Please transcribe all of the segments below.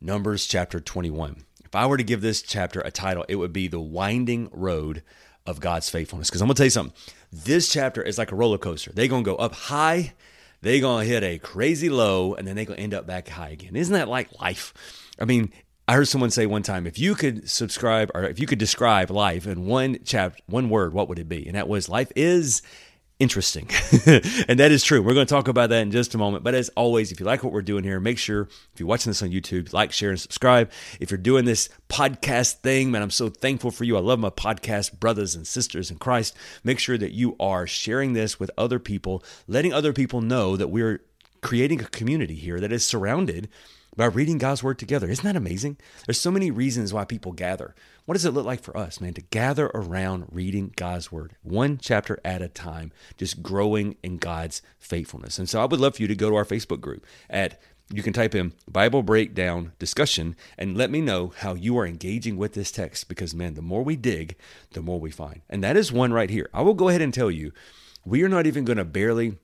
Numbers chapter 21. If I were to give this chapter a title, it would be The Winding Road of God's Faithfulness. Because I'm going to tell you something. This chapter is like a roller coaster. They're going to go up high, they're going to hit a crazy low, and then they're going to end up back high again. Isn't that like life? I mean, I heard someone say one time, if you could subscribe or if you could describe life in one chapter, one word, what would it be? And that was life is interesting. and that is true. We're going to talk about that in just a moment. But as always, if you like what we're doing here, make sure if you're watching this on YouTube, like, share, and subscribe. If you're doing this podcast thing, man, I'm so thankful for you. I love my podcast brothers and sisters in Christ. Make sure that you are sharing this with other people, letting other people know that we're creating a community here that is surrounded by reading God's word together. Isn't that amazing? There's so many reasons why people gather. What does it look like for us, man, to gather around reading God's word, one chapter at a time, just growing in God's faithfulness? And so I would love for you to go to our Facebook group at you can type in Bible breakdown discussion and let me know how you are engaging with this text because, man, the more we dig, the more we find. And that is one right here. I will go ahead and tell you, we are not even going to barely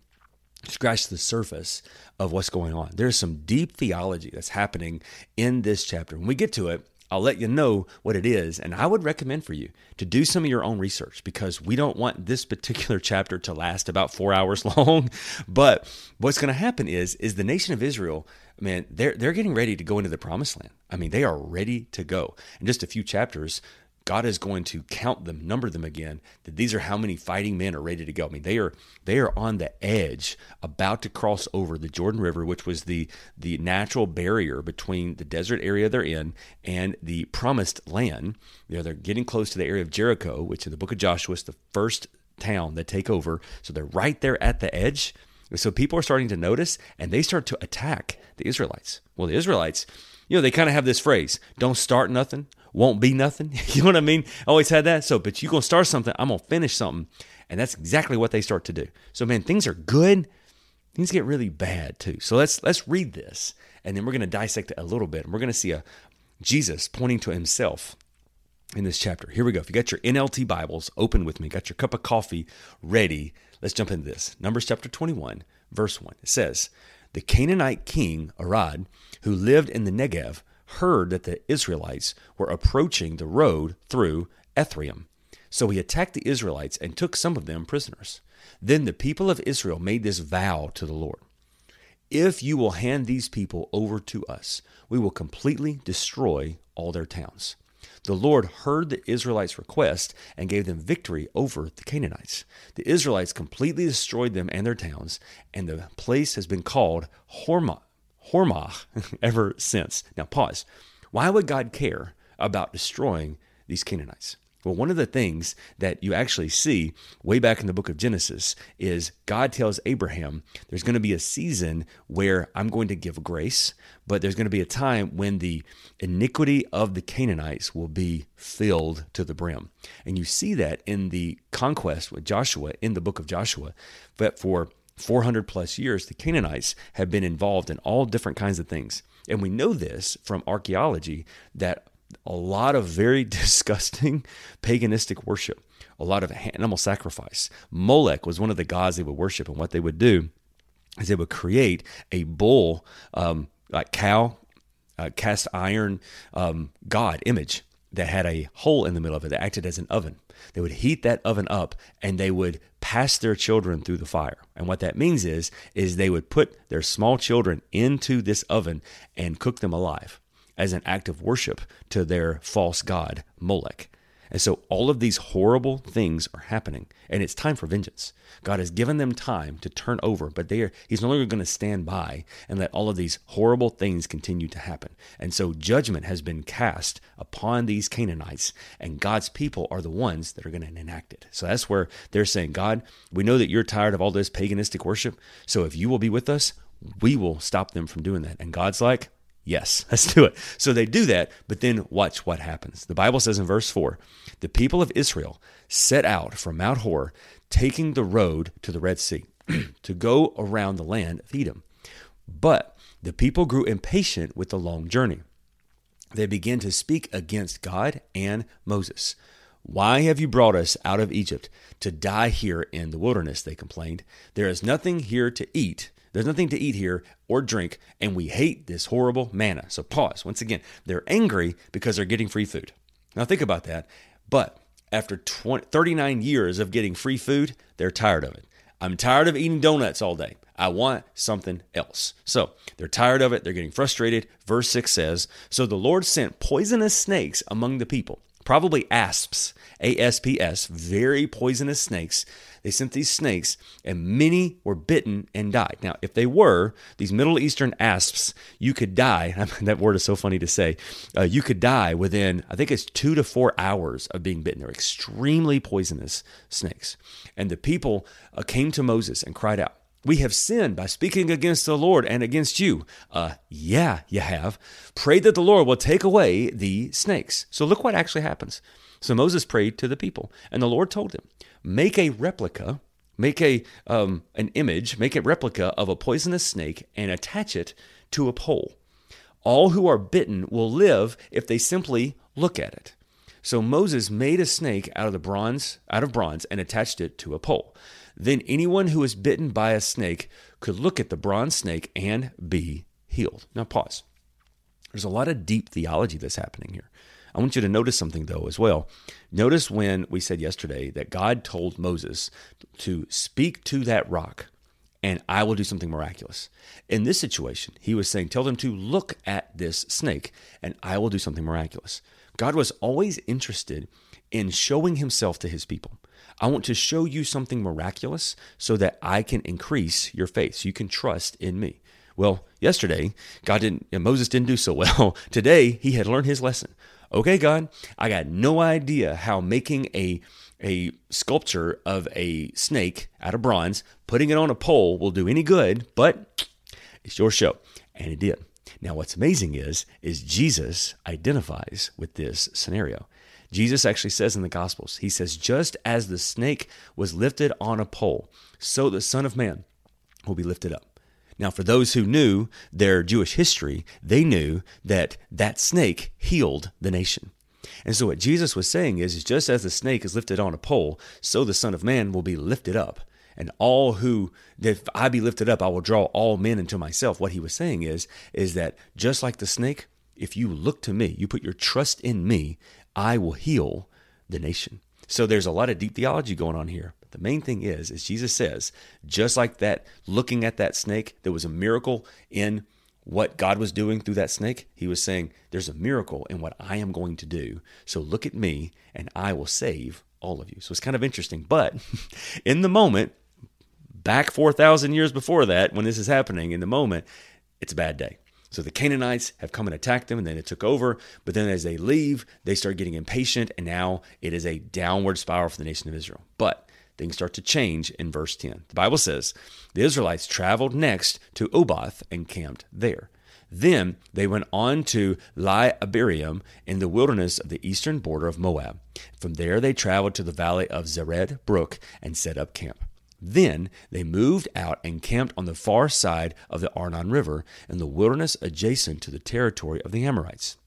scratch the surface of what's going on. There's some deep theology that's happening in this chapter. When we get to it, I'll let you know what it is. And I would recommend for you to do some of your own research because we don't want this particular chapter to last about four hours long. But what's going to happen is, is the nation of Israel, man, they're, they're getting ready to go into the promised land. I mean, they are ready to go. In just a few chapters, God is going to count them, number them again. That these are how many fighting men are ready to go. I mean, they are they are on the edge, about to cross over the Jordan River, which was the the natural barrier between the desert area they're in and the promised land. You know, they're getting close to the area of Jericho, which in the book of Joshua is the first town they take over. So they're right there at the edge. So people are starting to notice, and they start to attack the Israelites. Well, the Israelites, you know, they kind of have this phrase: "Don't start nothing." Won't be nothing. you know what I mean? I always had that. So, but you're going to start something, I'm going to finish something. And that's exactly what they start to do. So, man, things are good. Things get really bad too. So let's let's read this, and then we're going to dissect it a little bit, and we're going to see a Jesus pointing to himself in this chapter. Here we go. If you got your NLT Bibles, open with me. Got your cup of coffee ready. Let's jump into this. Numbers chapter 21, verse 1. It says, The Canaanite king, Arad, who lived in the Negev, heard that the Israelites were approaching the road through Ephraim. So he attacked the Israelites and took some of them prisoners. Then the people of Israel made this vow to the Lord If you will hand these people over to us, we will completely destroy all their towns. The Lord heard the Israelites' request and gave them victory over the Canaanites. The Israelites completely destroyed them and their towns, and the place has been called Hormah Hormah ever since. Now, pause. Why would God care about destroying these Canaanites? Well, one of the things that you actually see way back in the book of Genesis is God tells Abraham there's going to be a season where I'm going to give grace, but there's going to be a time when the iniquity of the Canaanites will be filled to the brim. And you see that in the conquest with Joshua in the book of Joshua. But for 400 plus years, the Canaanites have been involved in all different kinds of things. And we know this from archaeology that a lot of very disgusting paganistic worship, a lot of animal sacrifice. Molech was one of the gods they would worship, and what they would do is they would create a bull, um, like cow, uh, cast iron um, god image that had a hole in the middle of it that acted as an oven. They would heat that oven up and they would pass their children through the fire. And what that means is is they would put their small children into this oven and cook them alive as an act of worship to their false god Molech. And so all of these horrible things are happening, and it's time for vengeance. God has given them time to turn over, but they are, He's no longer going to stand by and let all of these horrible things continue to happen. And so judgment has been cast upon these Canaanites, and God's people are the ones that are going to enact it. So that's where they're saying, God, we know that you're tired of all this paganistic worship, so if you will be with us, we will stop them from doing that. And God's like, Yes, let's do it. So they do that, but then watch what happens. The Bible says in verse 4 the people of Israel set out from Mount Hor, taking the road to the Red Sea to go around the land of Edom. But the people grew impatient with the long journey. They began to speak against God and Moses. Why have you brought us out of Egypt to die here in the wilderness? They complained. There is nothing here to eat. There's nothing to eat here or drink, and we hate this horrible manna. So, pause. Once again, they're angry because they're getting free food. Now, think about that. But after 20, 39 years of getting free food, they're tired of it. I'm tired of eating donuts all day. I want something else. So they're tired of it. They're getting frustrated. Verse 6 says So the Lord sent poisonous snakes among the people, probably asps, A S P S, very poisonous snakes. They sent these snakes, and many were bitten and died. Now, if they were these Middle Eastern asps, you could die. that word is so funny to say. Uh, you could die within, I think it's two to four hours of being bitten. They're extremely poisonous snakes. And the people uh, came to Moses and cried out, we have sinned by speaking against the Lord and against you. Uh, yeah, you have. Pray that the Lord will take away the snakes. So look what actually happens. So Moses prayed to the people, and the Lord told him, Make a replica, make a um, an image, make a replica of a poisonous snake, and attach it to a pole. All who are bitten will live if they simply look at it. So Moses made a snake out of the bronze, out of bronze, and attached it to a pole. Then anyone who is bitten by a snake could look at the bronze snake and be healed. Now, pause. There's a lot of deep theology that's happening here. I want you to notice something, though, as well. Notice when we said yesterday that God told Moses to speak to that rock and I will do something miraculous. In this situation, he was saying, Tell them to look at this snake and I will do something miraculous. God was always interested in showing himself to his people. I want to show you something miraculous so that I can increase your faith, so you can trust in me. Well, yesterday, God didn't, Moses didn't do so well. Today, he had learned his lesson. Okay, God, I got no idea how making a a sculpture of a snake out of bronze, putting it on a pole will do any good, but it's your show. And it did. Now what's amazing is is Jesus identifies with this scenario. Jesus actually says in the Gospels, he says, just as the snake was lifted on a pole, so the Son of Man will be lifted up. Now, for those who knew their Jewish history, they knew that that snake healed the nation. And so, what Jesus was saying is, is just as the snake is lifted on a pole, so the Son of Man will be lifted up. And all who, if I be lifted up, I will draw all men into myself. What he was saying is, is that just like the snake, if you look to me, you put your trust in me, I will heal the nation. So there's a lot of deep theology going on here. But the main thing is, is Jesus says, just like that, looking at that snake, there was a miracle in what God was doing through that snake. He was saying, there's a miracle in what I am going to do. So look at me and I will save all of you. So it's kind of interesting. But in the moment, back 4,000 years before that, when this is happening, in the moment, it's a bad day. So the Canaanites have come and attacked them, and then it took over. But then as they leave, they start getting impatient, and now it is a downward spiral for the nation of Israel. But things start to change in verse 10. The Bible says the Israelites traveled next to Oboth and camped there. Then they went on to Iye-abarim in the wilderness of the eastern border of Moab. From there they traveled to the valley of Zered Brook and set up camp. Then they moved out and camped on the far side of the Arnon River in the wilderness adjacent to the territory of the Amorites.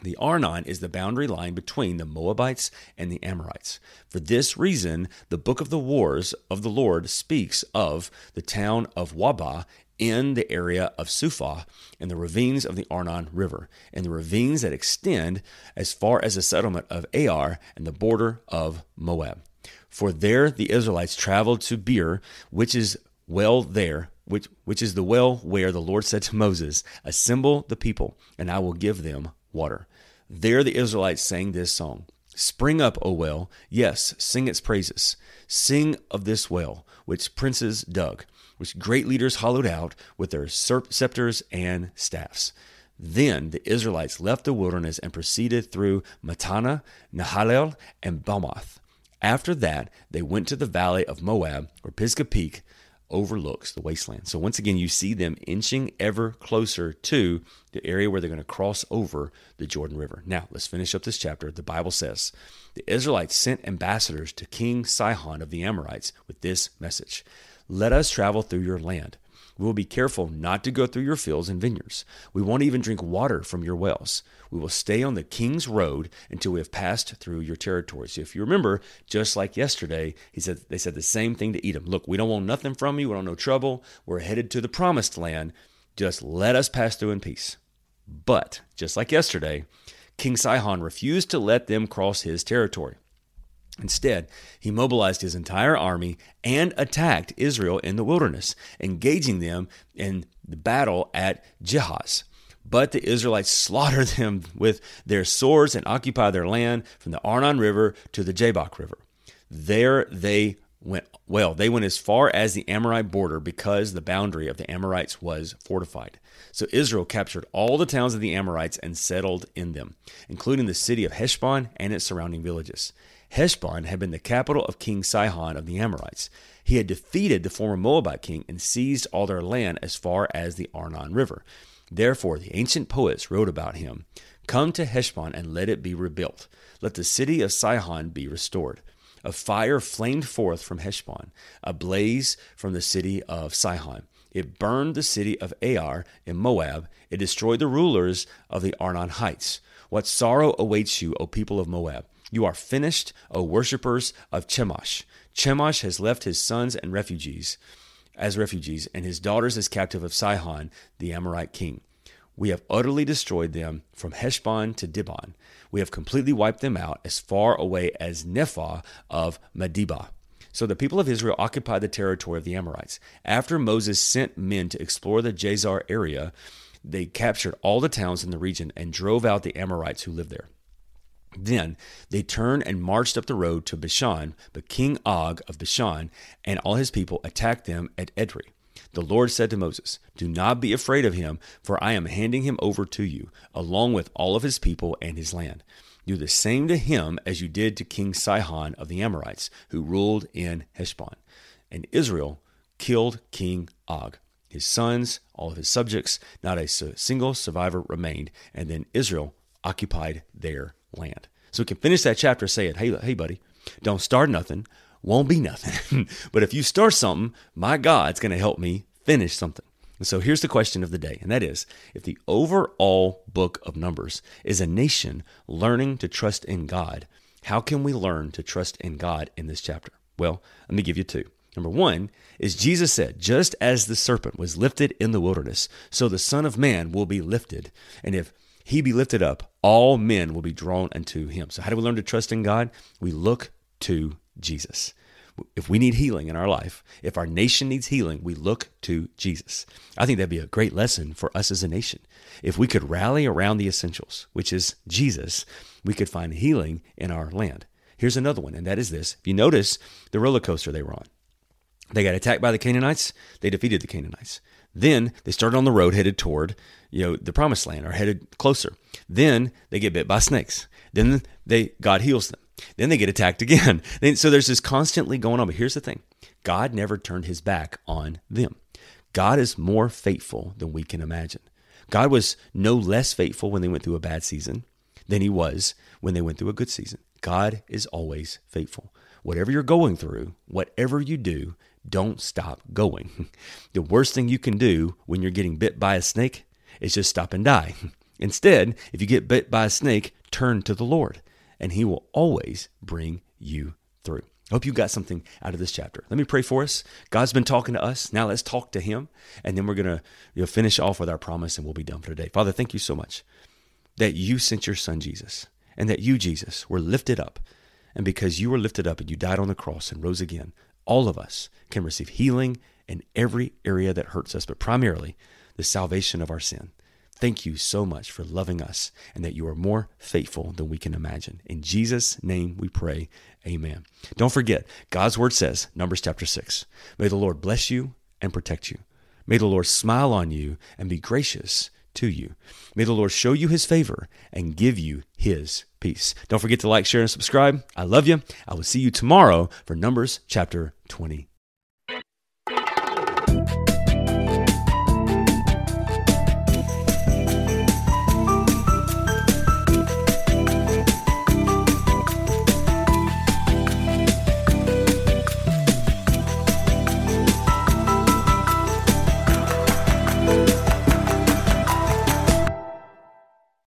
The Arnon is the boundary line between the Moabites and the Amorites. For this reason, the book of the wars of the Lord speaks of the town of Wabah in the area of Suphah in the ravines of the Arnon River, and the ravines that extend as far as the settlement of Ar and the border of Moab. For there the Israelites traveled to Beer, which is well there, which, which is the well where the Lord said to Moses, Assemble the people, and I will give them water. There the Israelites sang this song Spring up, O well, yes, sing its praises. Sing of this well, which princes dug, which great leaders hollowed out with their scepters and staffs. Then the Israelites left the wilderness and proceeded through Mattanah, Nahalel, and Bamoth after that, they went to the valley of Moab, or Pisgah Peak, overlooks the wasteland. So once again, you see them inching ever closer to the area where they're going to cross over the Jordan River. Now, let's finish up this chapter. The Bible says the Israelites sent ambassadors to King Sihon of the Amorites with this message Let us travel through your land. We will be careful not to go through your fields and vineyards. We won't even drink water from your wells. We will stay on the king's road until we have passed through your territory. So if you remember, just like yesterday, he said they said the same thing to Edom. Look, we don't want nothing from you. We don't know trouble. We're headed to the promised land. Just let us pass through in peace. But just like yesterday, King Sihon refused to let them cross his territory. Instead, he mobilized his entire army and attacked Israel in the wilderness, engaging them in the battle at Jahaz. But the Israelites slaughtered them with their swords and occupied their land from the Arnon River to the Jabbok River. There they went well, they went as far as the Amorite border because the boundary of the Amorites was fortified. So Israel captured all the towns of the Amorites and settled in them, including the city of Heshbon and its surrounding villages. Heshbon had been the capital of King Sihon of the Amorites. He had defeated the former Moabite king and seized all their land as far as the Arnon River. Therefore, the ancient poets wrote about him Come to Heshbon and let it be rebuilt. Let the city of Sihon be restored. A fire flamed forth from Heshbon, a blaze from the city of Sihon. It burned the city of Ar in Moab. It destroyed the rulers of the Arnon heights. What sorrow awaits you, O people of Moab! You are finished, O worshippers of Chemosh. Chemosh has left his sons and refugees as refugees, and his daughters as captive of Sihon, the Amorite king. We have utterly destroyed them from Heshbon to Dibon. We have completely wiped them out as far away as Nephah of Medeba. So the people of Israel occupied the territory of the Amorites. After Moses sent men to explore the Jazer area, they captured all the towns in the region and drove out the Amorites who lived there. Then they turned and marched up the road to Bashan, but King Og of Bashan and all his people attacked them at Edrei. The Lord said to Moses, Do not be afraid of him, for I am handing him over to you, along with all of his people and his land. Do the same to him as you did to King Sihon of the Amorites, who ruled in Heshbon. And Israel killed King Og, his sons, all of his subjects, not a single survivor remained, and then Israel occupied their land. So we can finish that chapter saying, hey, hey, buddy, don't start nothing, won't be nothing. but if you start something, my God's going to help me finish something. And so here's the question of the day, and that is if the overall book of Numbers is a nation learning to trust in God, how can we learn to trust in God in this chapter? Well, let me give you two. Number one is Jesus said, just as the serpent was lifted in the wilderness, so the Son of Man will be lifted. And if he be lifted up, all men will be drawn unto him. So, how do we learn to trust in God? We look to Jesus. If we need healing in our life, if our nation needs healing, we look to Jesus. I think that'd be a great lesson for us as a nation. If we could rally around the essentials, which is Jesus, we could find healing in our land. Here's another one, and that is this. If you notice the roller coaster they were on, they got attacked by the Canaanites, they defeated the Canaanites. Then they started on the road headed toward, you know, the promised land or headed closer. Then they get bit by snakes. Then they God heals them. Then they get attacked again. so there's this constantly going on. But here's the thing God never turned his back on them. God is more faithful than we can imagine. God was no less faithful when they went through a bad season than he was when they went through a good season. God is always faithful. Whatever you're going through, whatever you do, don't stop going. the worst thing you can do when you're getting bit by a snake is just stop and die. Instead, if you get bit by a snake, turn to the Lord, and He will always bring you through. I hope you got something out of this chapter. Let me pray for us. God's been talking to us. Now let's talk to Him, and then we're going to you know, finish off with our promise, and we'll be done for today. Father, thank you so much that you sent your Son Jesus, and that you, Jesus, were lifted up. And because you were lifted up and you died on the cross and rose again, all of us can receive healing in every area that hurts us, but primarily the salvation of our sin. Thank you so much for loving us and that you are more faithful than we can imagine. In Jesus' name we pray. Amen. Don't forget, God's word says, Numbers chapter 6, May the Lord bless you and protect you. May the Lord smile on you and be gracious to you. May the Lord show you his favor and give you his peace. Don't forget to like, share, and subscribe. I love you. I will see you tomorrow for Numbers chapter 20.